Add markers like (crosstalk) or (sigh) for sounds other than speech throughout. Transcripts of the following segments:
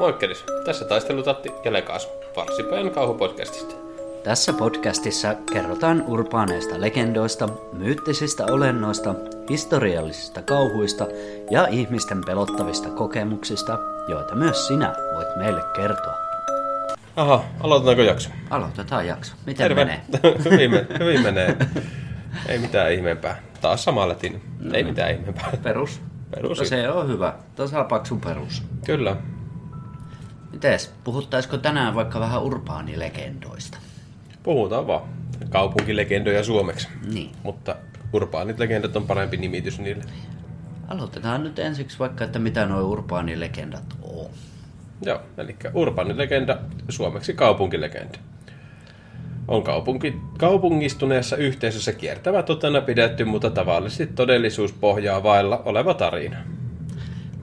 Moikkelis, tässä taistelutatti ja Lekaas, Varsipäin kauhupodcastista. Tässä podcastissa kerrotaan urbaaneista legendoista, myyttisistä olennoista, historiallisista kauhuista ja ihmisten pelottavista kokemuksista, joita myös sinä voit meille kertoa. Aha, aloitetaanko jakso? Aloitetaan jakso. Miten Terve. menee? (laughs) hyvin, me, hyvin menee. Ei mitään ihmeempää. Taas samalle tin. Ei mitään ihmeempää. Perus. Perus. No se on hyvä. Tasapaksu perus. Kyllä. Mites, puhuttaisiko tänään vaikka vähän urbaanilegendoista? Puhutaan vaan. Kaupunkilegendoja suomeksi. Niin. Mutta urbaanit legendat on parempi nimitys niille. Aloitetaan nyt ensiksi vaikka, että mitä nuo urbaanilegendat on. Joo, eli urbaanilegenda, suomeksi kaupunkilegenda. On kaupunki, kaupungistuneessa yhteisössä kiertävä totena pidetty, mutta tavallisesti todellisuuspohjaa vailla oleva tarina.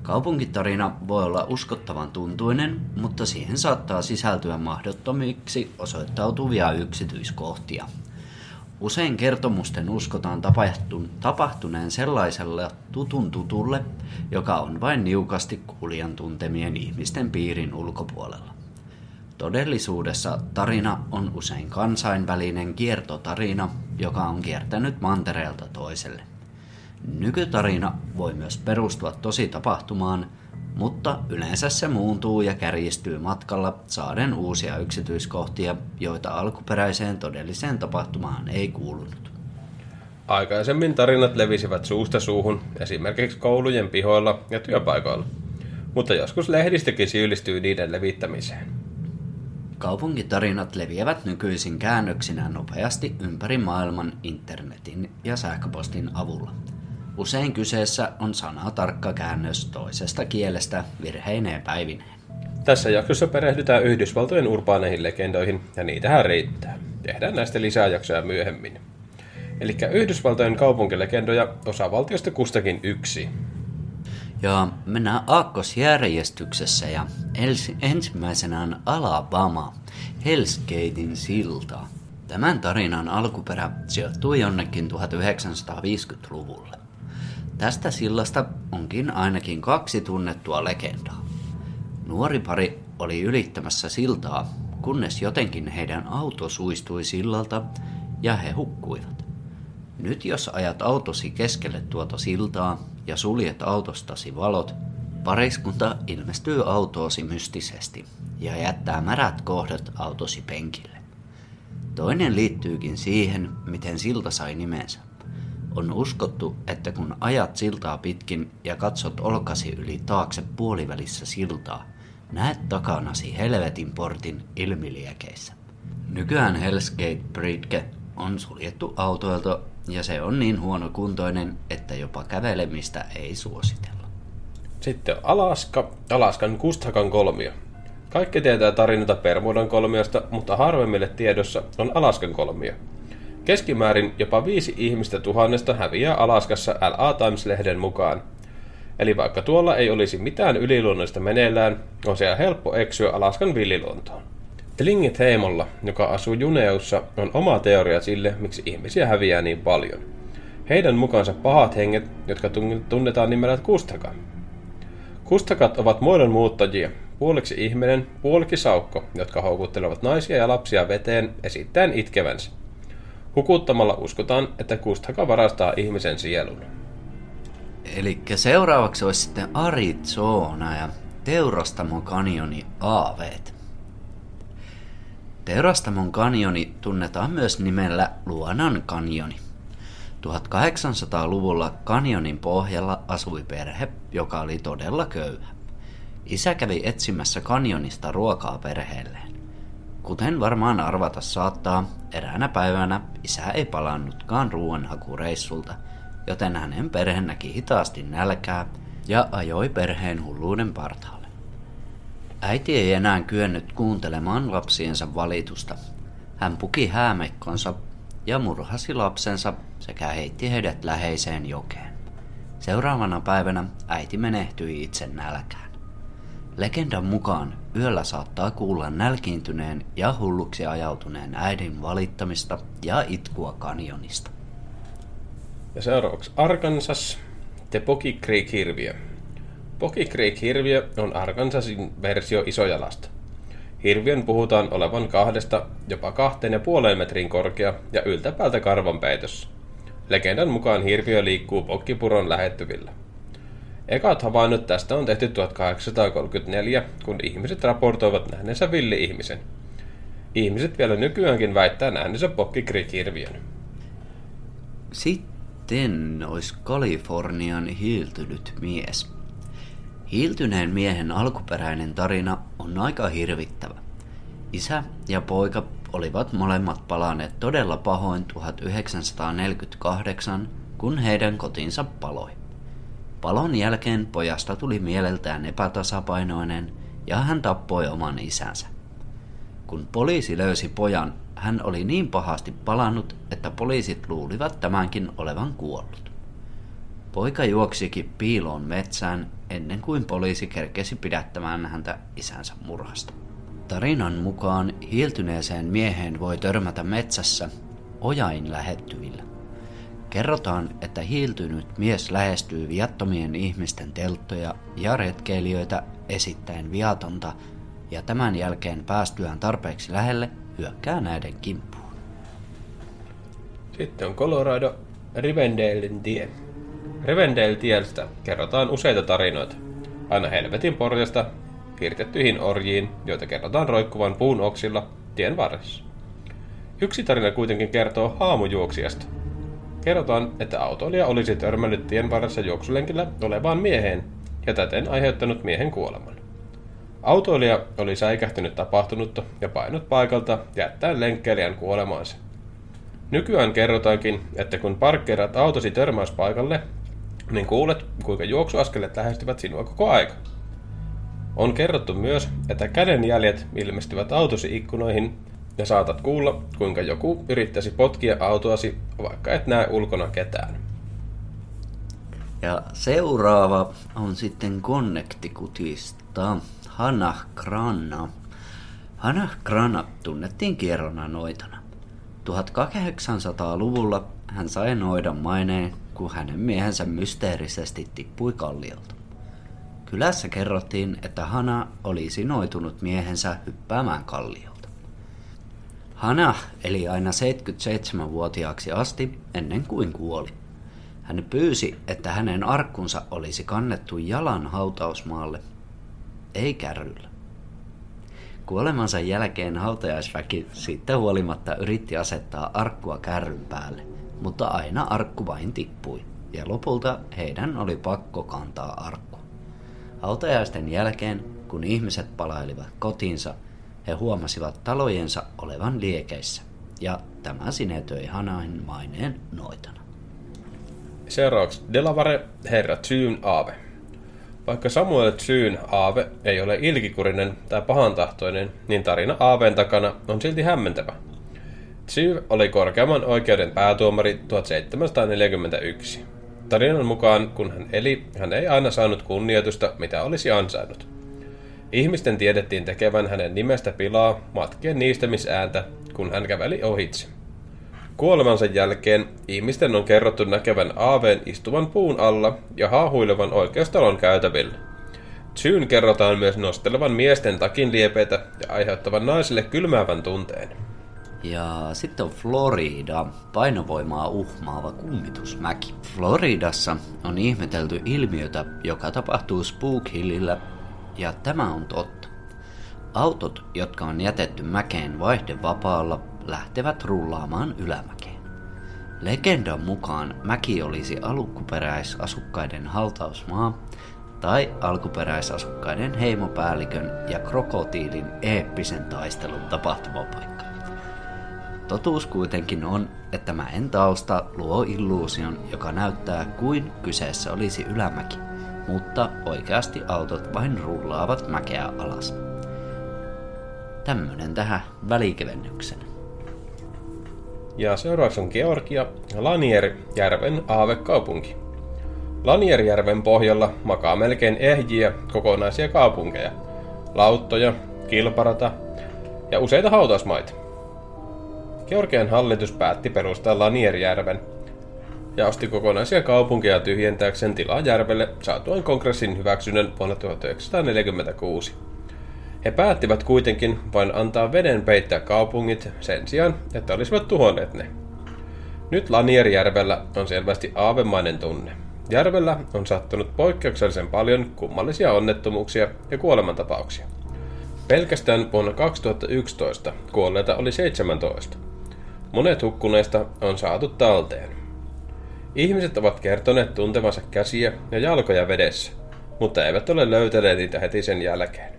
Kaupunkitarina voi olla uskottavan tuntuinen, mutta siihen saattaa sisältyä mahdottomiksi osoittautuvia yksityiskohtia. Usein kertomusten uskotaan tapahtun, tapahtuneen sellaiselle tutun tutulle, joka on vain niukasti kuulijan tuntemien ihmisten piirin ulkopuolella. Todellisuudessa tarina on usein kansainvälinen kiertotarina, joka on kiertänyt mantereelta toiselle. Nykytarina voi myös perustua tosi tapahtumaan, mutta yleensä se muuntuu ja kärjistyy matkalla saaden uusia yksityiskohtia, joita alkuperäiseen todelliseen tapahtumaan ei kuulunut. Aikaisemmin tarinat levisivät suusta suuhun, esimerkiksi koulujen pihoilla ja työpaikoilla. Mutta joskus lehdistäkin syyllistyy niiden levittämiseen. Kaupunkitarinat leviävät nykyisin käännöksinä nopeasti ympäri maailman internetin ja sähköpostin avulla. Usein kyseessä on sanatarkka käännös toisesta kielestä virheineen päivineen. Tässä jaksossa perehdytään Yhdysvaltojen urbaaneihin legendoihin, ja niitähän riittää. Tehdään näistä lisää jaksoja myöhemmin. Eli Yhdysvaltojen kaupunkilegendoja osavaltiosta kustakin yksi. Ja mennään aakkosjärjestyksessä ja els- ensimmäisenä on Alabama, Hell's Gatein silta. Tämän tarinan alkuperä sijoittuu jonnekin 1950-luvulle. Tästä sillasta onkin ainakin kaksi tunnettua legendaa. Nuori pari oli ylittämässä siltaa, kunnes jotenkin heidän auto suistui sillalta ja he hukkuivat. Nyt jos ajat autosi keskelle tuota siltaa ja suljet autostasi valot, pariskunta ilmestyy autoosi mystisesti ja jättää märät kohdat autosi penkille. Toinen liittyykin siihen, miten silta sai nimensä. On uskottu, että kun ajat siltaa pitkin ja katsot olkasi yli taakse puolivälissä siltaa, näet takanasi helvetin portin ilmiliekeissä. Nykyään Hell's Gate Bridge on suljettu autoilta ja se on niin huonokuntoinen, että jopa kävelemistä ei suositella. Sitten Alaska, Alaskan Kustakan kolmio. Kaikki tietää tarinoita Permudan kolmiosta, mutta harvemmille tiedossa on Alaskan kolmio. Keskimäärin jopa viisi ihmistä tuhannesta häviää Alaskassa LA Times-lehden mukaan. Eli vaikka tuolla ei olisi mitään yliluonnollista meneillään, on siellä helppo eksyä Alaskan villiluontoon. Tlingit Heimolla, joka asuu Juneussa, on oma teoria sille, miksi ihmisiä häviää niin paljon. Heidän mukaansa pahat henget, jotka tunnetaan nimellä Kustaka. Kustakat ovat muodon muuttajia, puoliksi ihminen, puoliksi saukko, jotka houkuttelevat naisia ja lapsia veteen esittäen itkevänsä. Hukuttamalla uskotaan, että Kustaka varastaa ihmisen sielun. Eli seuraavaksi olisi sitten Arizona ja Teurastamon kanioni aaveet. Teurastamon kanioni tunnetaan myös nimellä Luonan kanioni. 1800-luvulla kanjonin pohjalla asui perhe, joka oli todella köyhä. Isä kävi etsimässä kanjonista ruokaa perheelleen. Kuten varmaan arvata saattaa, eräänä päivänä isä ei palannutkaan ruoanhakureissulta, joten hänen perhe näki hitaasti nälkää ja ajoi perheen hulluuden partaalle. Äiti ei enää kyennyt kuuntelemaan lapsiensa valitusta. Hän puki häämekkonsa ja murhasi lapsensa sekä heitti heidät läheiseen jokeen. Seuraavana päivänä äiti menehtyi itse nälkään. Legendan mukaan yöllä saattaa kuulla nälkiintyneen ja hulluksi ajautuneen äidin valittamista ja itkua kanjonista. Ja seuraavaksi Arkansas, Tepoki Creek hirviö. Poki Creek-hirviö on Arkansasin versio isojalasta. Hirviön puhutaan olevan kahdesta jopa kahteen ja puoleen metriin korkea ja yltäpäältä karvan peitossa. Legendan mukaan hirviö liikkuu pokkipuron lähettyvillä. Ekat havainnot tästä on tehty 1834, kun ihmiset raportoivat nähneensä villi-ihmisen. Ihmiset vielä nykyäänkin väittää nähneensä Pokki Creek-hirviön. Sitten olisi Kalifornian hiiltynyt mies. Hiiltyneen miehen alkuperäinen tarina on aika hirvittävä. Isä ja poika olivat molemmat palaneet todella pahoin 1948, kun heidän kotinsa paloi. Palon jälkeen pojasta tuli mieleltään epätasapainoinen ja hän tappoi oman isänsä. Kun poliisi löysi pojan, hän oli niin pahasti palannut, että poliisit luulivat tämänkin olevan kuollut. Poika juoksikin piiloon metsään ennen kuin poliisi kerkesi pidättämään häntä isänsä murhasta. Tarinan mukaan hiiltyneeseen mieheen voi törmätä metsässä ojain lähettyvillä. Kerrotaan, että hiiltynyt mies lähestyy viattomien ihmisten telttoja ja retkeilijöitä esittäen viatonta ja tämän jälkeen päästyään tarpeeksi lähelle hyökkää näiden kimppuun. Sitten on Colorado Rivendalen tie. Rivendale-tiestä kerrotaan useita tarinoita. Aina helvetin porjasta piirtettyihin orjiin, joita kerrotaan roikkuvan puun oksilla tien varressa. Yksi tarina kuitenkin kertoo haamujuoksijasta. Kerrotaan, että autoilija olisi törmännyt tien varressa juoksulenkillä olevaan mieheen ja täten aiheuttanut miehen kuoleman. Autoilija oli säikähtynyt tapahtunutta ja painut paikalta jättäen lenkkeilijän kuolemaansa. Nykyään kerrotaankin, että kun parkkeerat autosi törmäyspaikalle, niin kuulet, kuinka juoksuaskeleet lähestyvät sinua koko aika. On kerrottu myös, että kädenjäljet ilmestyvät autosi ikkunoihin ja saatat kuulla, kuinka joku yrittäisi potkia autoasi, vaikka et näe ulkona ketään. Ja seuraava on sitten Connecticutista Hannah Granna. Hannah Granna tunnettiin kierrona noitana. 1800-luvulla hän sai noidan maineen, kun hänen miehensä mysteerisesti tippui kalliolta. Kylässä kerrottiin, että Hana oli sinoitunut miehensä hyppäämään kalliolta. Hana eli aina 77-vuotiaaksi asti ennen kuin kuoli. Hän pyysi, että hänen arkkunsa olisi kannettu jalan hautausmaalle, ei kärryllä. Kuolemansa jälkeen hautajaisväki siitä huolimatta yritti asettaa arkkua kärryn päälle, mutta aina arkku vain tippui, ja lopulta heidän oli pakko kantaa arkku. Hautajaisten jälkeen, kun ihmiset palailivat kotiinsa, he huomasivat talojensa olevan liekeissä, ja tämä sinetöi Hanain maineen noitana. Seuraavaksi Delavare, herra Tsyyn aave. Vaikka Samuel Tsyyn aave ei ole ilkikurinen tai pahantahtoinen, niin tarina aaveen takana on silti hämmentävä. Tsyy oli korkeamman oikeuden päätuomari 1741. Tarinan mukaan, kun hän eli, hän ei aina saanut kunnioitusta, mitä olisi ansainnut. Ihmisten tiedettiin tekevän hänen nimestä pilaa matkien niistämisääntä, kun hän käveli ohitse. Kuolemansa jälkeen ihmisten on kerrottu näkevän aaveen istuvan puun alla ja haahuilevan oikeustalon käytävillä. Syyn kerrotaan myös nostelevan miesten takin liepeitä ja aiheuttavan naisille kylmäävän tunteen. Ja sitten on Florida, painovoimaa uhmaava kummitusmäki. Floridassa on ihmetelty ilmiötä, joka tapahtuu Spook Hillillä, ja tämä on totta. Autot, jotka on jätetty mäkeen vaihdevapaalla, lähtevät rullaamaan ylämäkeen. Legendan mukaan mäki olisi alkuperäisasukkaiden haltausmaa tai alkuperäisasukkaiden heimopäällikön ja krokotiilin eeppisen taistelun tapahtumapaikka. Totuus kuitenkin on, että mäen tausta luo illuusion, joka näyttää kuin kyseessä olisi ylämäki, mutta oikeasti autot vain rullaavat mäkeä alas. Tämmönen tähän välikevennyksenä. Ja seuraavaksi on Georgia, Lanierjärven aavekaupunki. Lanierjärven pohjalla makaa melkein ehjiä kokonaisia kaupunkeja, lauttoja, kilparata ja useita hautausmaita. Georgian hallitus päätti perustaa Lanierjärven. Ja osti kokonaisia kaupunkeja tyhjentääkseen tilaa järvelle saatuaan kongressin hyväksynnän vuonna 1946. He päättivät kuitenkin vain antaa veden peittää kaupungit sen sijaan, että olisivat tuhonneet ne. Nyt Lanierjärvellä on selvästi aavemainen tunne. Järvellä on sattunut poikkeuksellisen paljon kummallisia onnettomuuksia ja kuolemantapauksia. Pelkästään vuonna 2011 kuolleita oli 17. Monet hukkuneista on saatu talteen. Ihmiset ovat kertoneet tuntevansa käsiä ja jalkoja vedessä, mutta eivät ole löytäneet niitä heti sen jälkeen,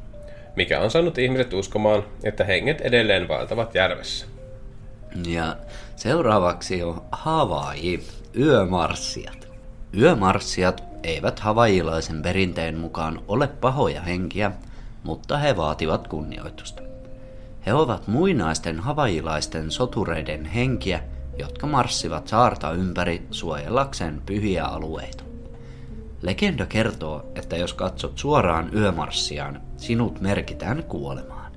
mikä on saanut ihmiset uskomaan, että henget edelleen vaeltavat järvessä. Ja seuraavaksi on Havaji, yömarssijat. Yömarssijat eivät havaijilaisen perinteen mukaan ole pahoja henkiä, mutta he vaativat kunnioitusta. He ovat muinaisten havaijilaisten sotureiden henkiä, jotka marssivat saarta ympäri suojellakseen pyhiä alueita. Legenda kertoo, että jos katsot suoraan yömarssiaan, sinut merkitään kuolemaan.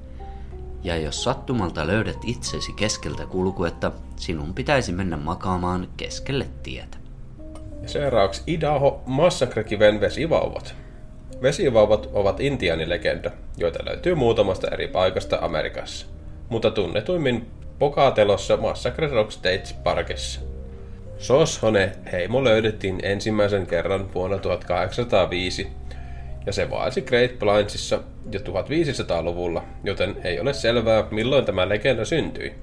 Ja jos sattumalta löydät itsesi keskeltä kulkuetta, sinun pitäisi mennä makaamaan keskelle tietä. Seuraavaksi Idaho Massakrekiven vesivauvat. Vesivauvat ovat intiaanilegenda, joita löytyy muutamasta eri paikasta Amerikassa, mutta tunnetuimmin Pokatelossa Massacre Rock Stage Parkissa. Soshone heimo löydettiin ensimmäisen kerran vuonna 1805 ja se vaelsi Great Plainsissa jo 1500-luvulla, joten ei ole selvää milloin tämä legenda syntyi.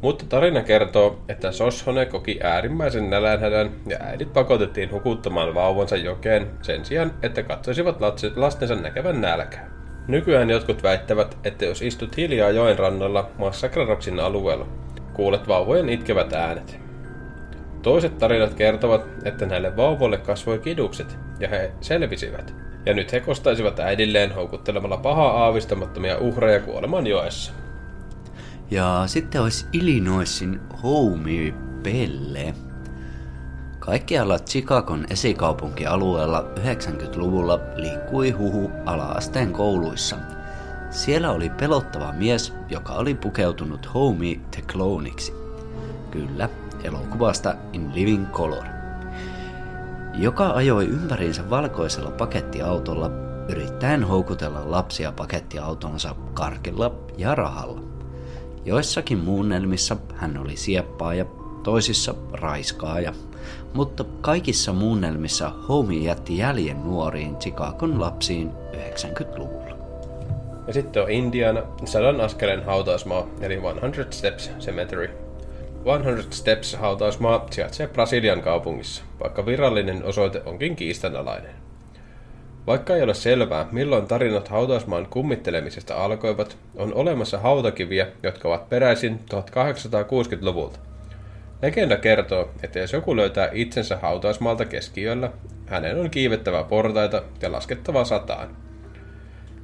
Mutta tarina kertoo, että Soshone koki äärimmäisen nälänhädän ja äidit pakotettiin hukuttamaan vauvansa jokeen sen sijaan, että katsoisivat lastensa näkevän nälkää. Nykyään jotkut väittävät, että jos istut hiljaa joen rannalla Massakraroksin alueella, kuulet vauvojen itkevät äänet. Toiset tarinat kertovat, että näille vauvoille kasvoi kidukset ja he selvisivät. Ja nyt he kostaisivat äidilleen houkuttelemalla pahaa aavistamattomia uhreja kuoleman joessa. Ja sitten olisi Illinoisin Homey Pelle. Kaikkialla Chicagon esikaupunkialueella 90-luvulla liikkui huhu ala-asteen kouluissa. Siellä oli pelottava mies, joka oli pukeutunut Homey the Clowniksi. Kyllä, elokuvasta In Living Color. Joka ajoi ympäriinsä valkoisella pakettiautolla, yrittäen houkutella lapsia pakettiautonsa karkilla ja rahalla. Joissakin muunnelmissa hän oli sieppaaja, toisissa raiskaaja, mutta kaikissa muunnelmissa Homey jätti jäljen nuoriin Chicagon lapsiin 90-luvulla. Ja sitten on Indiana, sadan askeleen hautausmaa, eli 100 Steps Cemetery. 100 Steps hautausmaa sijaitsee Brasilian kaupungissa, vaikka virallinen osoite onkin kiistanalainen. Vaikka ei ole selvää, milloin tarinat hautausmaan kummittelemisesta alkoivat, on olemassa hautakiviä, jotka ovat peräisin 1860-luvulta. Legenda kertoo, että jos joku löytää itsensä hautausmaalta keskiyöllä, hänen on kiivettävä portaita ja laskettava sataan.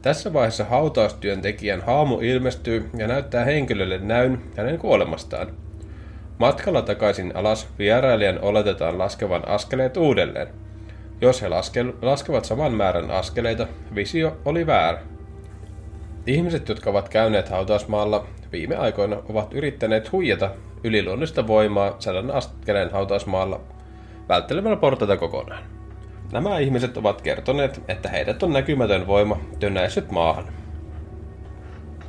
Tässä vaiheessa hautaustyöntekijän haamu ilmestyy ja näyttää henkilölle näyn hänen kuolemastaan. Matkalla takaisin alas vierailijan oletetaan laskevan askeleet uudelleen – jos he laske, laskevat saman määrän askeleita, visio oli väärä. Ihmiset, jotka ovat käyneet hautausmaalla viime aikoina, ovat yrittäneet huijata yliluonnollista voimaa sadan askeleen hautausmaalla välttelemällä portaita kokonaan. Nämä ihmiset ovat kertoneet, että heidät on näkymätön voima tönäissyt maahan.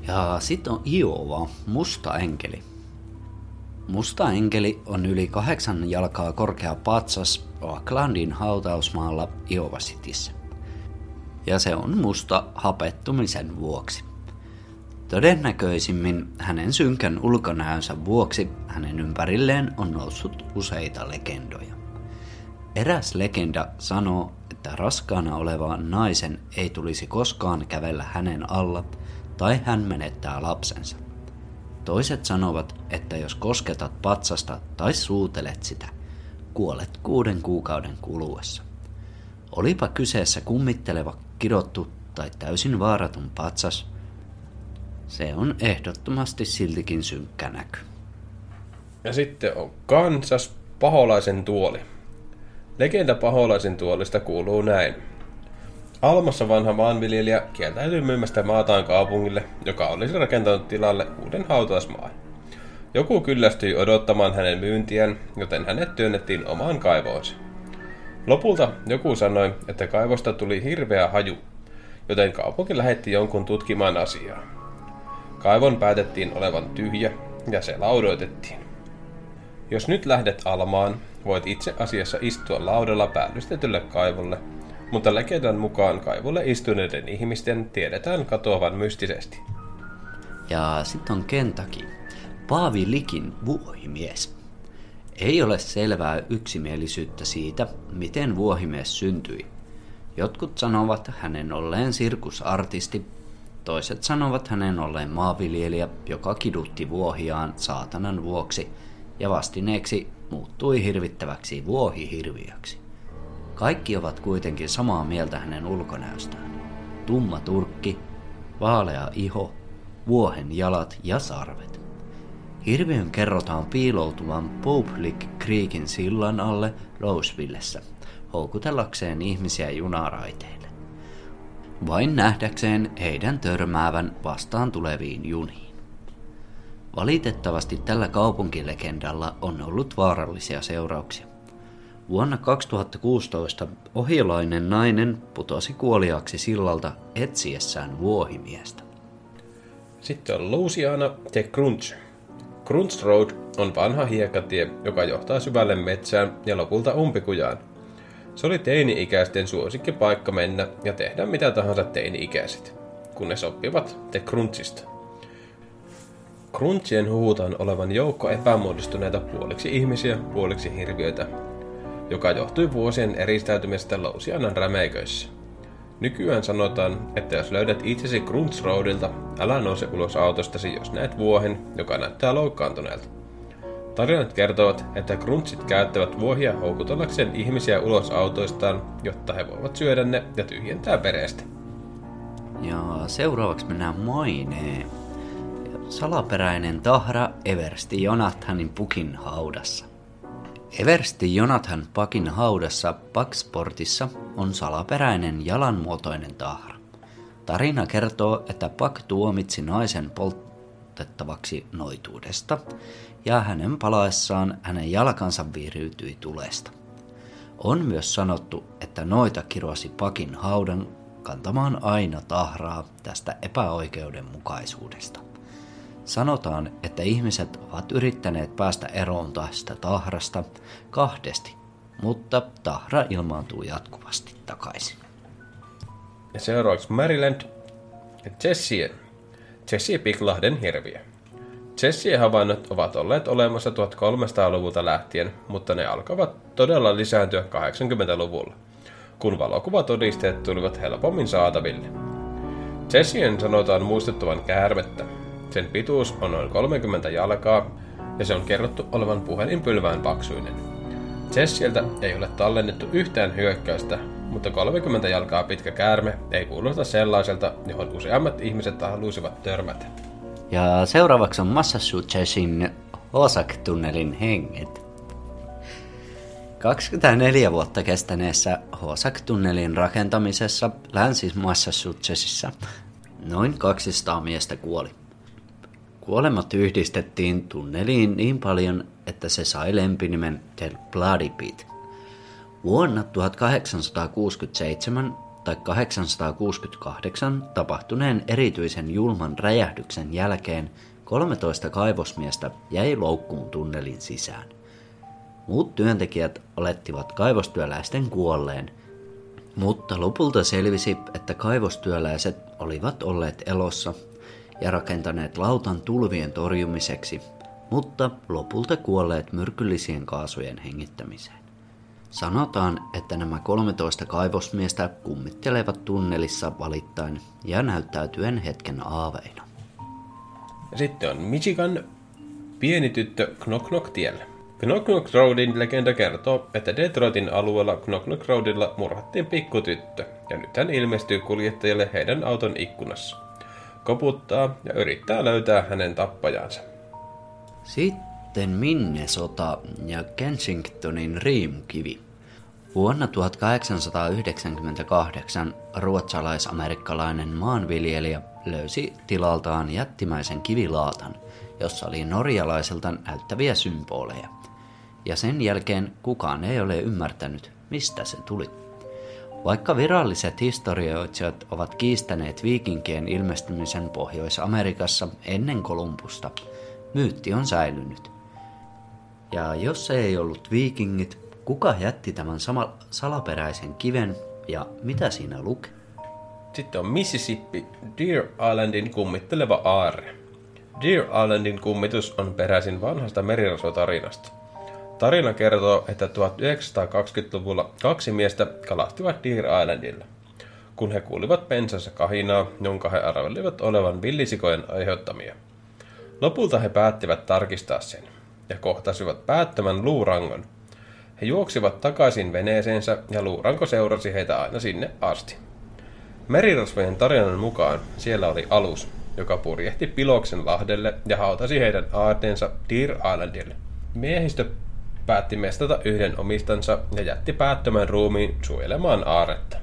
Ja sitten on Iova, musta enkeli. Musta enkeli on yli kahdeksan jalkaa korkea patsas Oaklandin hautausmaalla Iowa Cityssä. Ja se on musta hapettumisen vuoksi. Todennäköisimmin hänen synkän ulkonäönsä vuoksi hänen ympärilleen on noussut useita legendoja. Eräs legenda sanoo, että raskaana olevaan naisen ei tulisi koskaan kävellä hänen alla tai hän menettää lapsensa. Toiset sanovat, että jos kosketat patsasta tai suutelet sitä, kuolet kuuden kuukauden kuluessa. Olipa kyseessä kummitteleva, kidottu tai täysin vaaraton patsas, se on ehdottomasti siltikin synkkä näky. Ja sitten on Kansas paholaisen tuoli. Legenda paholaisen tuolista kuuluu näin. Almassa vanha maanviljelijä kieltäytyi myymästä maataan kaupungille, joka olisi rakentanut tilalle uuden hautausmaan. Joku kyllästyi odottamaan hänen myyntiään, joten hänet työnnettiin omaan kaivoonsa. Lopulta joku sanoi, että kaivosta tuli hirveä haju, joten kaupunki lähetti jonkun tutkimaan asiaa. Kaivon päätettiin olevan tyhjä ja se laudoitettiin. Jos nyt lähdet Almaan, voit itse asiassa istua laudalla päällystetylle kaivolle, mutta legendan mukaan kaivolle istuneiden ihmisten tiedetään katoavan mystisesti. Ja sitten on Kentaki, Paavi Likin vuohimies. Ei ole selvää yksimielisyyttä siitä, miten vuohimies syntyi. Jotkut sanovat hänen olleen sirkusartisti, toiset sanovat hänen olleen maanviljelijä, joka kidutti vuohiaan saatanan vuoksi ja vastineeksi muuttui hirvittäväksi vuohihirviöksi. Kaikki ovat kuitenkin samaa mieltä hänen ulkonäöstään. Tumma turkki, vaalea iho, vuohen jalat ja sarvet. Hirviön kerrotaan piiloutuvan Public Creekin sillan alle Rosevillessä, houkutellakseen ihmisiä junaraiteille. Vain nähdäkseen heidän törmäävän vastaan tuleviin juniin. Valitettavasti tällä kaupunkilegendalla on ollut vaarallisia seurauksia. Vuonna 2016 ohilainen nainen putosi kuoliaksi sillalta etsiessään vuohimiestä. Sitten on Louisiana The Crunch. Crunch Road on vanha hiekatie, joka johtaa syvälle metsään ja lopulta umpikujaan. Se oli teini-ikäisten suosikkipaikka mennä ja tehdä mitä tahansa teini-ikäiset, kun ne sopivat The Crunchista. Crunchien huhutaan olevan joukko epämuodostuneita puoliksi ihmisiä, puoliksi hirviöitä, joka johtui vuosien eristäytymisestä Louisianan rämeiköissä. Nykyään sanotaan, että jos löydät itsesi Crunch Roadilta, älä nouse ulos autostasi, jos näet vuohen, joka näyttää loukkaantuneelta. Tarinat kertovat, että Crunchit käyttävät vuohia houkutellakseen ihmisiä ulos autoistaan, jotta he voivat syödä ne ja tyhjentää verestä. Ja seuraavaksi mennään maineen. Salaperäinen tahra Eversti Jonathanin pukin haudassa. Eversti Jonathan Pakin haudassa Paksportissa on salaperäinen jalanmuotoinen tahra. Tarina kertoo, että Pak tuomitsi naisen poltettavaksi noituudesta ja hänen palaessaan hänen jalkansa viiriytyi tulesta. On myös sanottu, että noita kirosi Pakin haudan kantamaan aina tahraa tästä epäoikeudenmukaisuudesta. Sanotaan, että ihmiset ovat yrittäneet päästä eroon tästä tahrasta kahdesti, mutta tahra ilmaantuu jatkuvasti takaisin. Ja seuraavaksi Maryland Jessie. Jessie Piklahden hirviö. Jessien havainnot ovat olleet olemassa 1300-luvulta lähtien, mutta ne alkavat todella lisääntyä 80-luvulla, kun valokuvatodisteet tulivat helpommin saataville. Jessien sanotaan muistuttavan käärmettä, sen pituus on noin 30 jalkaa ja se on kerrottu olevan puhelinpylvään paksuinen. Jessieltä ei ole tallennettu yhtään hyökkäystä, mutta 30 jalkaa pitkä käärme ei kuulosta sellaiselta, johon useammat ihmiset haluaisivat törmätä. Ja seuraavaksi on Massachusettsin Hosak-tunnelin henget. 24 vuotta kestäneessä Hosak-tunnelin rakentamisessa Länsi-Massachusettsissa noin 200 miestä kuoli. Kuolemat yhdistettiin tunneliin niin paljon, että se sai lempinimen The Bloody Pit. Vuonna 1867 tai 868 tapahtuneen erityisen julman räjähdyksen jälkeen 13 kaivosmiestä jäi loukkuun tunnelin sisään. Muut työntekijät olettivat kaivostyöläisten kuolleen, mutta lopulta selvisi, että kaivostyöläiset olivat olleet elossa ja rakentaneet lautan tulvien torjumiseksi, mutta lopulta kuolleet myrkyllisien kaasujen hengittämiseen. Sanotaan, että nämä 13 kaivosmiestä kummittelevat tunnelissa valittain ja näyttäytyen hetken aaveina. Sitten on Michigan pieni tyttö Knock Knock tiellä. Knock Knock Roadin legenda kertoo, että Detroitin alueella Knock Knock Roadilla murhattiin pikkutyttö, ja nyt hän ilmestyy kuljettajalle heidän auton ikkunassa koputtaa ja yrittää löytää hänen tappajansa. Sitten Minnesota ja Kensingtonin riimukivi. Vuonna 1898 ruotsalais-amerikkalainen maanviljelijä löysi tilaltaan jättimäisen kivilaatan, jossa oli norjalaiselta näyttäviä symboleja. Ja sen jälkeen kukaan ei ole ymmärtänyt, mistä se tuli. Vaikka viralliset historioitsijat ovat kiistäneet viikinkien ilmestymisen Pohjois-Amerikassa ennen Kolumbusta, myytti on säilynyt. Ja jos se ei ollut viikingit, kuka jätti tämän sama salaperäisen kiven ja mitä siinä luki? Sitten on Mississippi, Deer Islandin kummitteleva aarre. Deer Islandin kummitus on peräisin vanhasta merirosvotarinasta. Tarina kertoo, että 1920-luvulla kaksi miestä kalastivat Deer Islandilla. Kun he kuulivat pensassa kahinaa, jonka he arvelivat olevan villisikojen aiheuttamia. Lopulta he päättivät tarkistaa sen ja kohtasivat päättömän luurangon. He juoksivat takaisin veneeseensä ja luuranko seurasi heitä aina sinne asti. Merirosvojen tarinan mukaan siellä oli alus, joka purjehti Piloksen lahdelle ja hautasi heidän aarteensa Deer Islandille. Miehistö päätti mestata yhden omistansa ja jätti päättömän ruumiin suojelemaan aaretta.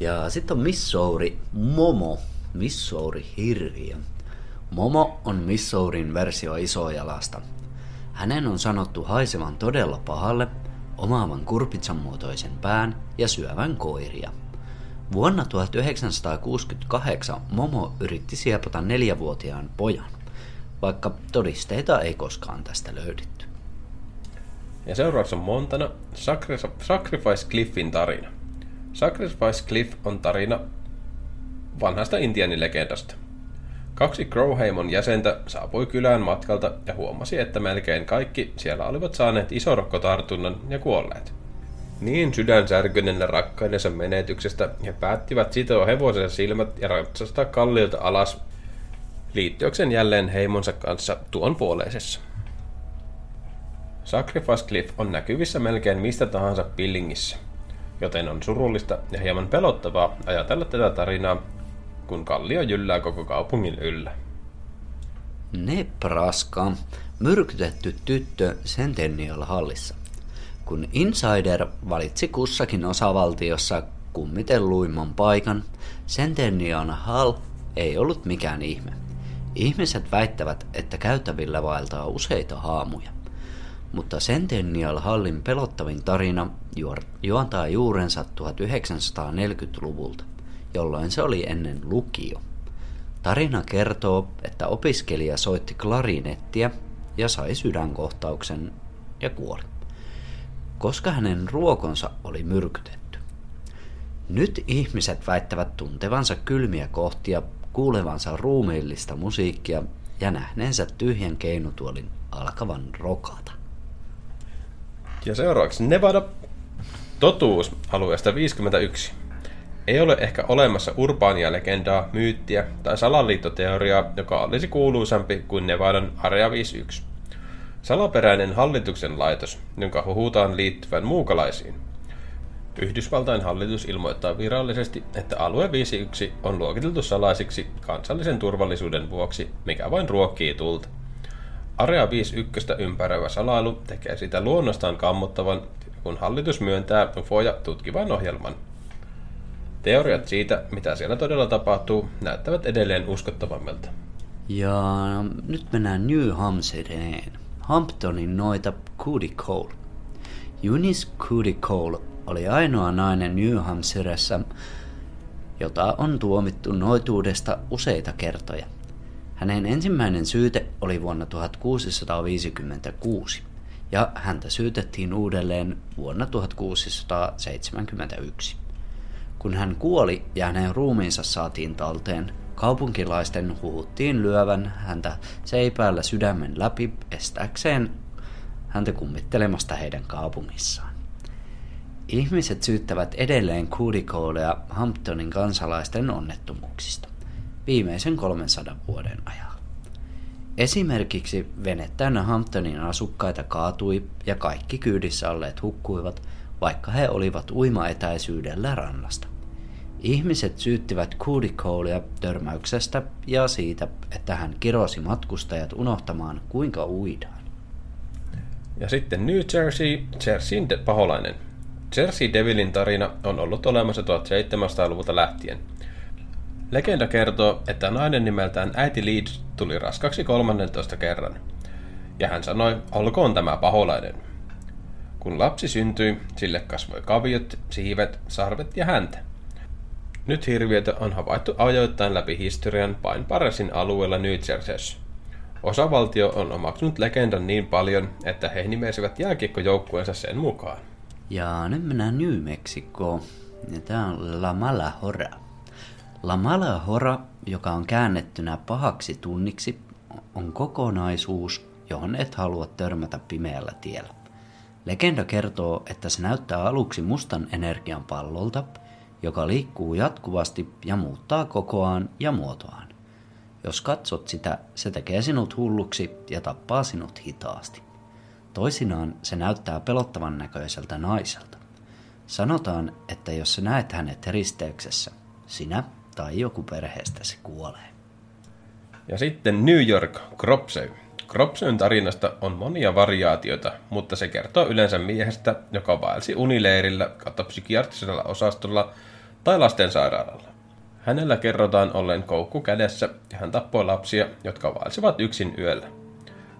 Ja sitten on Missouri Momo, Missouri hirviö. Momo on Missourin versio isojalasta. Hänen on sanottu haisevan todella pahalle, omaavan kurpitsan muotoisen pään ja syövän koiria. Vuonna 1968 Momo yritti siepata neljävuotiaan pojan, vaikka todisteita ei koskaan tästä löydetty. Ja seuraavaksi on Montana Sacrifice Cliffin tarina. Sacrifice Cliff on tarina vanhasta intianilegendasta. Kaksi Crowheimon jäsentä saapui kylään matkalta ja huomasi, että melkein kaikki siellä olivat saaneet isorokkotartunnan ja kuolleet. Niin sydän särkyneenä rakkaidensa menetyksestä he päättivät sitoa hevosen silmät ja ratsastaa kalliilta alas liittyöksen jälleen heimonsa kanssa tuon puoleisessa. Sacrifice Cliff on näkyvissä melkein mistä tahansa Pillingissä, joten on surullista ja hieman pelottavaa ajatella tätä tarinaa, kun kallio jyllää koko kaupungin yllä. Nebraska, myrkytetty tyttö Centennial Hallissa. Kun Insider valitsi kussakin osavaltiossa kummitelluimman paikan, Centennial Hall ei ollut mikään ihme. Ihmiset väittävät, että käytävillä vaeltaa useita haamuja. Mutta Centennial Hallin pelottavin tarina juontaa juurensa 1940-luvulta, jolloin se oli ennen lukio. Tarina kertoo, että opiskelija soitti klarinettia ja sai sydänkohtauksen ja kuoli, koska hänen ruokonsa oli myrkytetty. Nyt ihmiset väittävät tuntevansa kylmiä kohtia, kuulevansa ruumiillista musiikkia ja nähneensä tyhjän keinutuolin alkavan rokata. Ja seuraavaksi Nevada totuus alueesta 51. Ei ole ehkä olemassa urbaania legendaa, myyttiä tai salaliittoteoriaa, joka olisi kuuluisampi kuin Nevadan Area 51. Salaperäinen hallituksen laitos, jonka huhutaan liittyvän muukalaisiin. Yhdysvaltain hallitus ilmoittaa virallisesti, että alue 51 on luokiteltu salaisiksi kansallisen turvallisuuden vuoksi, mikä vain ruokkii tulta. Area 51 ympäröivä salailu tekee sitä luonnostaan kammottavan, kun hallitus myöntää UFOja tutkivan ohjelman. Teoriat siitä, mitä siellä todella tapahtuu, näyttävät edelleen uskottavammilta. Ja nyt mennään New Hampshireen. Hamptonin noita Cootie Cole. Eunice Cootie Cole oli ainoa nainen New Hampshiressa, jota on tuomittu noituudesta useita kertoja – hänen ensimmäinen syyte oli vuonna 1656 ja häntä syytettiin uudelleen vuonna 1671. Kun hän kuoli ja hänen ruumiinsa saatiin talteen, kaupunkilaisten huhuttiin lyövän häntä seipäällä sydämen läpi estääkseen häntä kummittelemasta heidän kaupungissaan. Ihmiset syyttävät edelleen Kuudikoolea Hamptonin kansalaisten onnettomuuksista viimeisen 300 vuoden ajan. Esimerkiksi vene Hamptonin asukkaita kaatui ja kaikki kyydissä olleet hukkuivat, vaikka he olivat uimaetäisyydellä rannasta. Ihmiset syyttivät Coolea törmäyksestä ja siitä, että hän kirosi matkustajat unohtamaan kuinka uidaan. Ja sitten New Jersey, Jerseyn de- paholainen. Jersey Devilin tarina on ollut olemassa 1700-luvulta lähtien – Legenda kertoo, että nainen nimeltään äiti Leeds tuli raskaksi 13 kerran. Ja hän sanoi, olkoon tämä paholainen. Kun lapsi syntyi, sille kasvoi kaviot, siivet, sarvet ja häntä. Nyt hirviötä on havaittu ajoittain läpi historian Pine Paresin alueella New Jerseyssä. Osavaltio on omaksunut legendan niin paljon, että he nimesivät jääkiekkojoukkueensa sen mukaan. Ja nyt mennään New Mexicoon. Ja tää on La Malahora. La Malahora, joka on käännettynä pahaksi tunniksi, on kokonaisuus, johon et halua törmätä pimeällä tiellä. Legenda kertoo, että se näyttää aluksi mustan energian pallolta, joka liikkuu jatkuvasti ja muuttaa kokoaan ja muotoaan. Jos katsot sitä, se tekee sinut hulluksi ja tappaa sinut hitaasti. Toisinaan se näyttää pelottavan näköiseltä naiselta. Sanotaan, että jos sä näet hänet risteyksessä, sinä tai joku perheestäsi kuolee. Ja sitten New York, Cropsey. Cropseyn tarinasta on monia variaatioita, mutta se kertoo yleensä miehestä, joka vaelsi unileirillä kautta psykiatrisella osastolla tai lastensairaalalla. Hänellä kerrotaan ollen koukku kädessä ja hän tappoi lapsia, jotka vaelsivat yksin yöllä.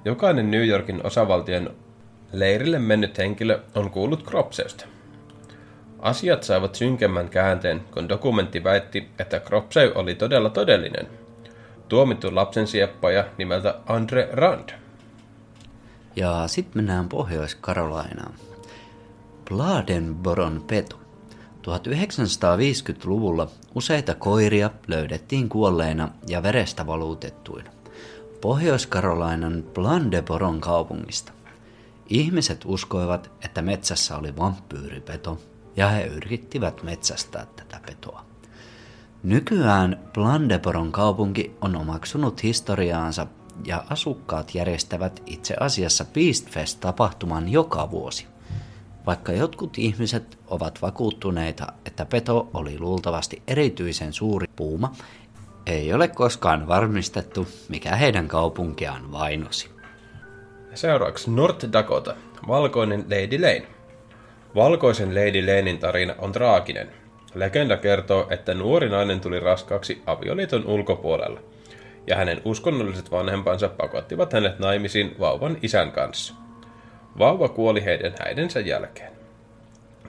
Jokainen New Yorkin osavaltion leirille mennyt henkilö on kuullut Cropseysta. Asiat saivat synkemmän käänteen, kun dokumentti väitti, että Cropsey oli todella todellinen. Tuomittu lapsen sieppaja nimeltä Andre Rand. Ja sitten mennään Pohjois-Karolainaan. Bladenboron peto. 1950-luvulla useita koiria löydettiin kuolleina ja verestä valuutettuina. Pohjois-Karolainan Blandeboron kaupungista. Ihmiset uskoivat, että metsässä oli vampyyripeto, ja he yrittivät metsästää tätä petoa. Nykyään Blandeboron kaupunki on omaksunut historiaansa ja asukkaat järjestävät itse asiassa Beastfest-tapahtuman joka vuosi. Vaikka jotkut ihmiset ovat vakuuttuneita, että peto oli luultavasti erityisen suuri puuma, ei ole koskaan varmistettu, mikä heidän kaupunkiaan vainosi. Seuraavaksi North Dakota, valkoinen Lady Lane. Valkoisen Lady Lanein tarina on traaginen. Legenda kertoo, että nuori nainen tuli raskaaksi avioliiton ulkopuolella, ja hänen uskonnolliset vanhempansa pakottivat hänet naimisiin vauvan isän kanssa. Vauva kuoli heidän häidensä jälkeen.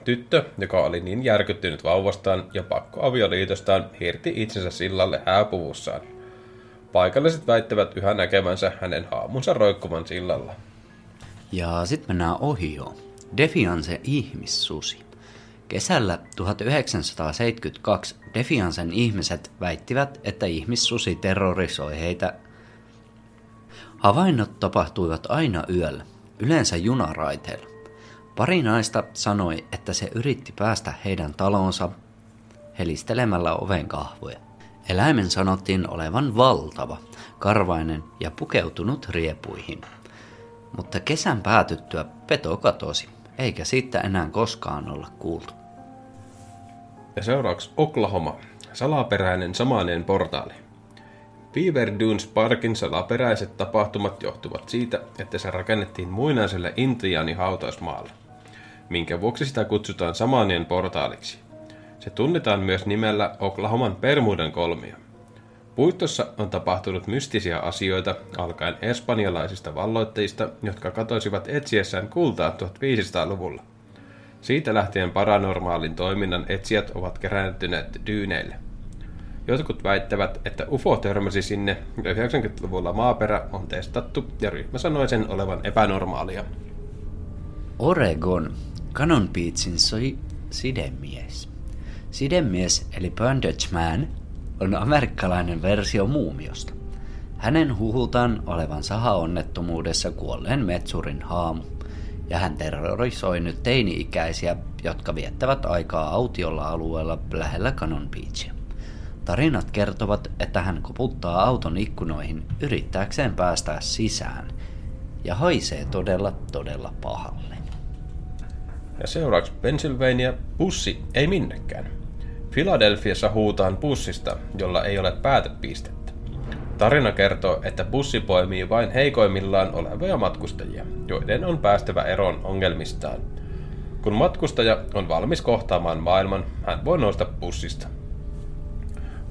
Tyttö, joka oli niin järkyttynyt vauvastaan ja pakko avioliitostaan, hirti itsensä sillalle hääpuvussaan. Paikalliset väittävät yhä näkevänsä hänen haamunsa roikkuvan sillalla. Ja sitten mennään Ohioon. Defianse ihmissusi. Kesällä 1972 Defiansen ihmiset väittivät, että ihmissusi terrorisoi heitä. Havainnot tapahtuivat aina yöllä, yleensä junaraiteilla. Pari naista sanoi, että se yritti päästä heidän talonsa helistelemällä oven kahvoja. Eläimen sanottiin olevan valtava, karvainen ja pukeutunut riepuihin. Mutta kesän päätyttyä peto katosi, eikä siitä enää koskaan olla kuultu. Ja seuraavaksi Oklahoma, salaperäinen samainen portaali. Beaver Dunes Parkin salaperäiset tapahtumat johtuvat siitä, että se rakennettiin muinaiselle intiaanihautausmaalle, minkä vuoksi sitä kutsutaan samanien portaaliksi. Se tunnetaan myös nimellä Oklahoman Permudan kolmio. Puistossa on tapahtunut mystisiä asioita alkaen espanjalaisista valloitteista, jotka katoisivat etsiessään kultaa 1500-luvulla. Siitä lähtien paranormaalin toiminnan etsijät ovat kerääntyneet dyyneille. Jotkut väittävät, että UFO törmäsi sinne ja 90-luvulla maaperä on testattu ja ryhmä sanoi sen olevan epänormaalia. Oregon, Cannon Beachin soi sidemies. Sidemies eli Bondage Man on amerikkalainen versio muumiosta. Hänen huhutaan olevan sahaonnettomuudessa kuolleen metsurin haamu, ja hän terrorisoi nyt teini-ikäisiä, jotka viettävät aikaa autiolla alueella lähellä Cannon Beachia. Tarinat kertovat, että hän koputtaa auton ikkunoihin yrittääkseen päästä sisään, ja haisee todella todella pahalle. Ja seuraavaksi Pennsylvania, bussi ei minnekään. Filadelfiassa huutaan bussista, jolla ei ole päätepistettä. Tarina kertoo, että bussi poimii vain heikoimmillaan olevia matkustajia, joiden on päästävä eroon ongelmistaan. Kun matkustaja on valmis kohtaamaan maailman, hän voi nousta bussista.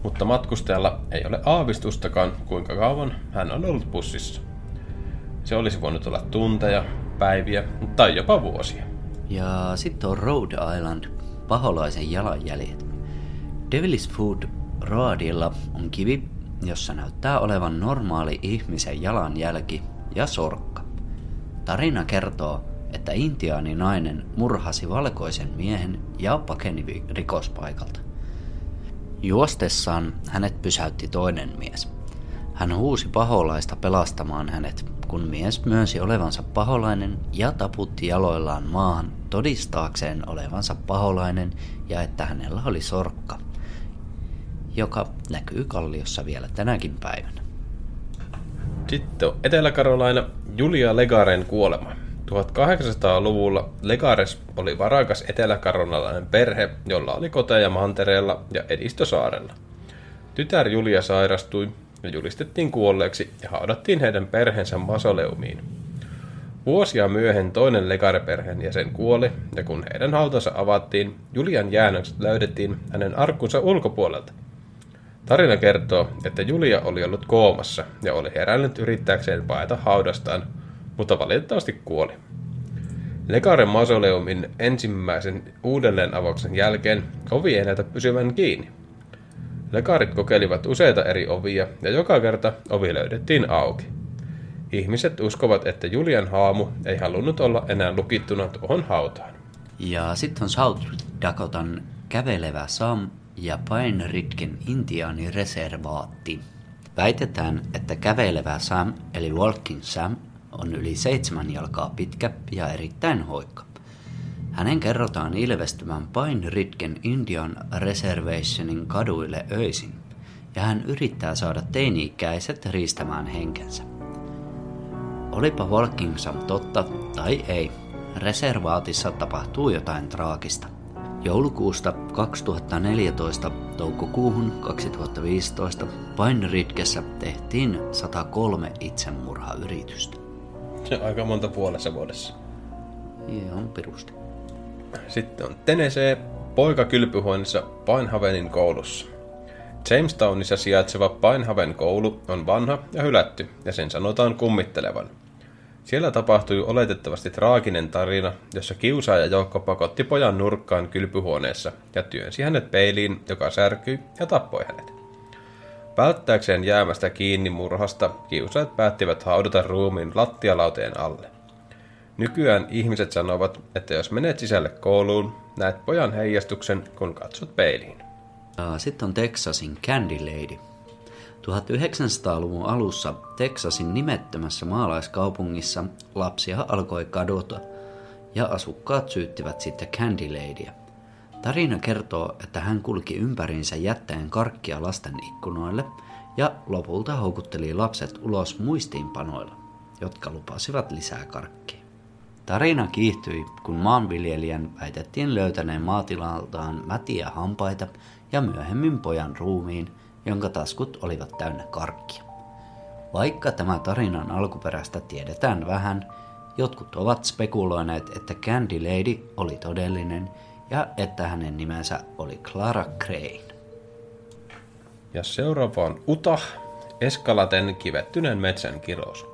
mutta matkustajalla ei ole aavistustakaan, kuinka kauan hän on ollut bussissa. Se olisi voinut olla tunteja, päiviä tai jopa vuosia. Ja sitten on Rhode Island, paholaisen jalanjäljet. Devil's Food Roadilla on kivi, jossa näyttää olevan normaali ihmisen jalanjälki ja sorkka. Tarina kertoo, että intiaani nainen murhasi valkoisen miehen ja pakeni rikospaikalta. Juostessaan hänet pysäytti toinen mies. Hän huusi paholaista pelastamaan hänet, kun mies myönsi olevansa paholainen ja taputti jaloillaan maahan todistaakseen olevansa paholainen ja että hänellä oli sorkka, joka näkyy kalliossa vielä tänäkin päivänä. Sitten on Etelä-Karolaina Julia Legaren kuolema. 1800-luvulla Legares oli varakas eteläkarolalainen perhe, jolla oli koteja mantereella ja edistösaarella. Tytär Julia sairastui ja julistettiin kuolleeksi ja haudattiin heidän perheensä masoleumiin. Vuosia myöhemmin toinen Legare-perheen jäsen kuoli, ja kun heidän hautansa avattiin, Julian jäännökset löydettiin hänen arkkunsa ulkopuolelta. Tarina kertoo, että Julia oli ollut koomassa ja oli herännyt yrittääkseen paeta haudastaan, mutta valitettavasti kuoli. Legaren mausoleumin ensimmäisen uudelleenavauksen jälkeen ovi ei näytä pysyvän kiinni. Lekarit kokeilivat useita eri ovia ja joka kerta ovi löydettiin auki. Ihmiset uskovat, että Julian haamu ei halunnut olla enää lukittuna tuohon hautaan. Ja sitten on South Dakotan kävelevä Sam ja Pine Ridgen intiaanireservaatti. Väitetään, että kävelevä Sam eli Walking Sam on yli seitsemän jalkaa pitkä ja erittäin hoikka. Hänen kerrotaan ilvestymään Pine Ridgen Indian Reservationin kaduille öisin, ja hän yrittää saada teini-ikäiset riistämään henkensä. Olipa Walkingsam totta tai ei, reservaatissa tapahtuu jotain traagista. Joulukuusta 2014 toukokuuhun 2015 Pine Ridgessä tehtiin 103 itsemurhayritystä. Se on aika monta puolessa vuodessa. Ihan pirusti. Sitten on Tennessee, poika kylpyhuoneessa Pinehavenin koulussa. Jamestownissa sijaitseva Pinehaven koulu on vanha ja hylätty, ja sen sanotaan kummittelevan. Siellä tapahtui oletettavasti traaginen tarina, jossa kiusaaja joukko pakotti pojan nurkkaan kylpyhuoneessa ja työnsi hänet peiliin, joka särkyi ja tappoi hänet. Välttääkseen jäämästä kiinni murhasta, kiusaajat päättivät haudata ruumiin lattialauteen alle. Nykyään ihmiset sanovat, että jos menet sisälle kouluun, näet pojan heijastuksen, kun katsot peiliin. Sitten on Texasin Candy Lady. 1900-luvun alussa Texasin nimettömässä maalaiskaupungissa lapsia alkoi kadota ja asukkaat syyttivät sitten Candy Ladyä. Tarina kertoo, että hän kulki ympäriinsä jättäen karkkia lasten ikkunoille ja lopulta houkutteli lapset ulos muistiinpanoilla, jotka lupasivat lisää karkkia. Tarina kiihtyi, kun maanviljelijän väitettiin löytäneen maatilaltaan mätiä hampaita ja myöhemmin pojan ruumiin, jonka taskut olivat täynnä karkkia. Vaikka tämä tarinan alkuperäistä tiedetään vähän, jotkut ovat spekuloineet, että Candy Lady oli todellinen ja että hänen nimensä oli Clara Crane. Ja seuraava on Utah, Eskalaten kivettyneen metsän kirous.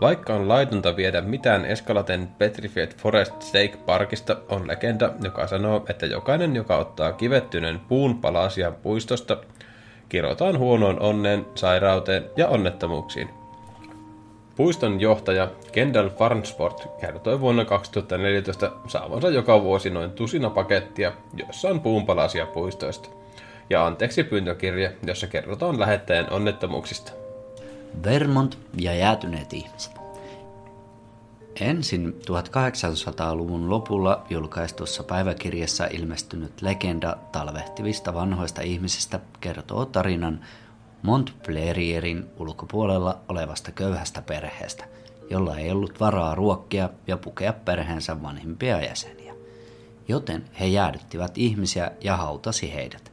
Vaikka on laitonta viedä mitään Eskalaten Petrified Forest State Parkista, on legenda, joka sanoo, että jokainen, joka ottaa kivettyneen puun palasia puistosta, kirotaan huonoon onneen, sairauteen ja onnettomuuksiin. Puiston johtaja Kendall Farnsport kertoi vuonna 2014 saavansa joka vuosi noin tusina pakettia, jossa on puunpalasia puistoista, ja anteeksi pyyntökirja, jossa kerrotaan lähettäjän onnettomuuksista. Vermont ja jäätyneet ihmiset. Ensin 1800-luvun lopulla julkaistussa päiväkirjassa ilmestynyt legenda talvehtivista vanhoista ihmisistä kertoo tarinan Montpelierin ulkopuolella olevasta köyhästä perheestä, jolla ei ollut varaa ruokkia ja pukea perheensä vanhimpia jäseniä. Joten he jäädyttivät ihmisiä ja hautasi heidät.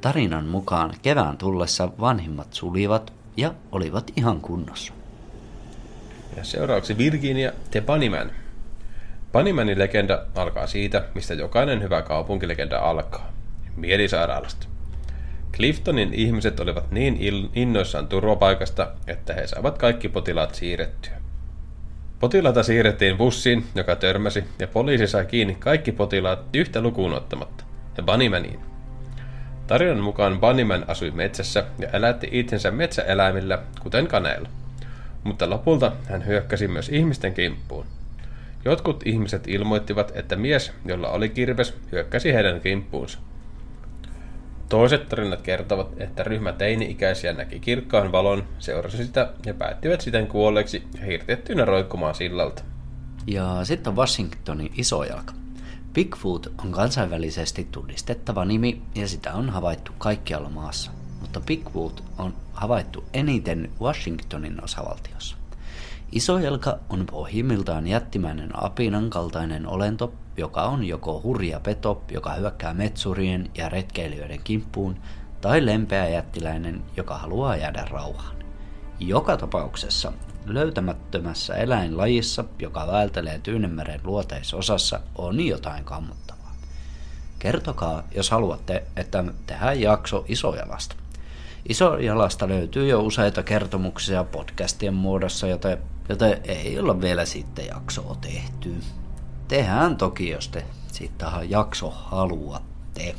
Tarinan mukaan kevään tullessa vanhimmat sulivat ja olivat ihan kunnossa. Ja seuraavaksi Virginia The Bunnyman. Bunnymanin legenda alkaa siitä, mistä jokainen hyvä kaupunkilegenda alkaa. Mielisairaalasta. Cliftonin ihmiset olivat niin innoissaan turvapaikasta, että he saivat kaikki potilaat siirrettyä. Potilaita siirrettiin bussiin, joka törmäsi, ja poliisi sai kiinni kaikki potilaat yhtä lukuun ottamatta, ja Bunnymaniin. Tarinan mukaan Bunnyman asui metsässä ja elätti itsensä metsäeläimillä, kuten kaneilla. Mutta lopulta hän hyökkäsi myös ihmisten kimppuun. Jotkut ihmiset ilmoittivat, että mies, jolla oli kirves, hyökkäsi heidän kimppuunsa. Toiset tarinat kertovat, että ryhmä teini-ikäisiä näki kirkkaan valon, seurasi sitä ja päättivät siten kuolleeksi ja hirtettyinä roikkumaan sillalta. Ja sitten on Washingtonin isojalka. Bigfoot on kansainvälisesti tunnistettava nimi ja sitä on havaittu kaikkialla maassa, mutta Bigfoot on havaittu eniten Washingtonin osavaltiossa. Isojelka on pohjimmiltaan jättimäinen apinan kaltainen olento, joka on joko hurja peto, joka hyökkää metsurien ja retkeilijöiden kimppuun, tai lempeä jättiläinen, joka haluaa jäädä rauhaan. Joka tapauksessa löytämättömässä eläinlajissa, joka vältelee Tyynemeren luoteisosassa, on jotain kammottavaa. Kertokaa, jos haluatte, että tehdään jakso Isojalasta. Isojalasta löytyy jo useita kertomuksia podcastien muodossa, joten, joten ei olla vielä sitten jaksoa tehty. Tehdään toki, jos te siitä jakso haluatte.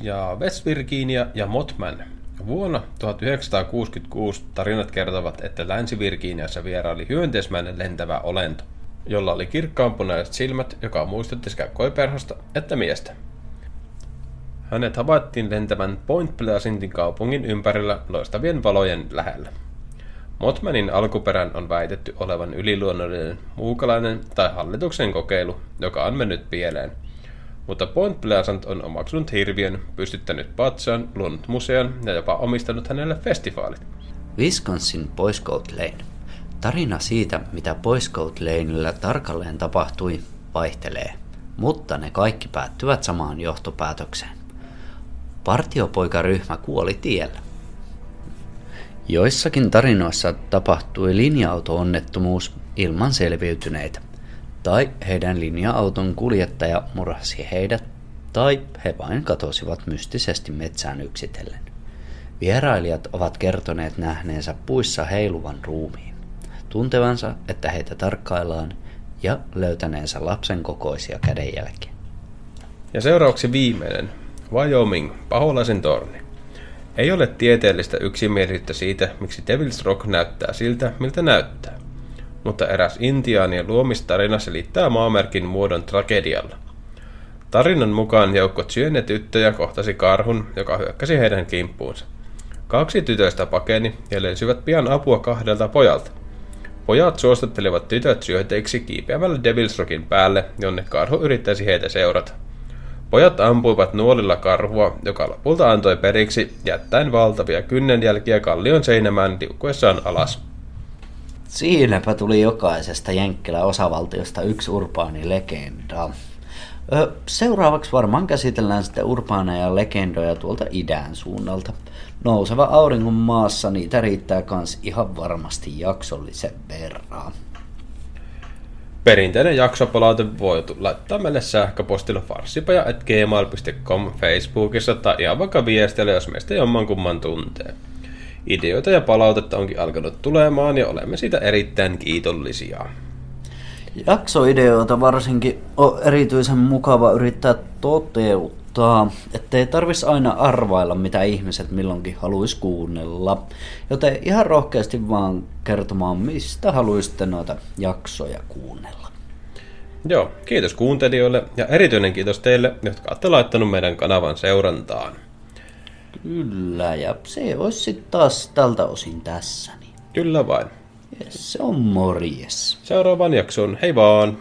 Ja West Virginia ja Motman. Vuonna 1966 tarinat kertovat, että Länsi-Virginiassa vieraili hyönteismäinen lentävä olento, jolla oli kirkkaanpunaiset silmät, joka muistutti sekä koiperhosta että miestä. Hänet havaittiin lentävän Point Pleasantin kaupungin ympärillä loistavien valojen lähellä. Motmanin alkuperän on väitetty olevan yliluonnollinen muukalainen tai hallituksen kokeilu, joka on mennyt pieleen. Mutta Point Pleasant on omaksunut hirviön, pystyttänyt patsaan, luonut museon ja jopa omistanut hänelle festivaalit. Wisconsin Boy Scout Lane. Tarina siitä, mitä Boy Scout Laneillä tarkalleen tapahtui, vaihtelee, mutta ne kaikki päättyvät samaan johtopäätökseen. Partiopoikaryhmä kuoli tiellä. Joissakin tarinoissa tapahtui linja-auto-onnettomuus ilman selviytyneitä, tai heidän linja-auton kuljettaja murhasi heidät, tai he vain katosivat mystisesti metsään yksitellen. Vierailijat ovat kertoneet nähneensä puissa heiluvan ruumiin, tuntevansa, että heitä tarkkaillaan ja löytäneensä lapsen kokoisia kädenjälkiä. Ja seuraavaksi viimeinen, Wyoming, paholaisen torni. Ei ole tieteellistä yksimielisyyttä siitä, miksi Devil's Rock näyttää siltä, miltä näyttää. Mutta eräs intiaanien luomistarina selittää maamerkin muodon tragedialla. Tarinan mukaan joukko tyttöjä kohtasi karhun, joka hyökkäsi heidän kimppuunsa. Kaksi tytöistä pakeni ja löysivät pian apua kahdelta pojalta. Pojat suostuttelivat tytöt syöteiksi kiipeämällä Devil's Rockin päälle, jonne karhu yrittäisi heitä seurata. Pojat ampuivat nuolilla karhua, joka lopulta antoi periksi, jättäen valtavia kynnenjälkiä kallion seinämään liukkuessaan alas. Siinäpä tuli jokaisesta Jenkkilä osavaltiosta yksi urbaani legenda. Seuraavaksi varmaan käsitellään sitten urbaaneja legendoja tuolta idän suunnalta. Nouseva auringon maassa niitä riittää kans ihan varmasti jaksollisen verran. Perinteinen jaksopalaute voi laittaa meille sähköpostilla farsipaja.gmail.com Facebookissa tai ihan vaikka viestillä, jos meistä jommankumman tuntee. Ideoita ja palautetta onkin alkanut tulemaan ja olemme siitä erittäin kiitollisia. Jaksoideoita varsinkin on erityisen mukava yrittää toteuttaa tota, ettei tarvis aina arvailla, mitä ihmiset milloinkin haluaisi kuunnella. Joten ihan rohkeasti vaan kertomaan, mistä haluaisitte noita jaksoja kuunnella. Joo, kiitos kuuntelijoille ja erityinen kiitos teille, jotka olette laittanut meidän kanavan seurantaan. Kyllä, ja se olisi sitten taas tältä osin tässä. Niin. Kyllä vain. Yes, se on morjes. Seuraavan jakson, hei vaan!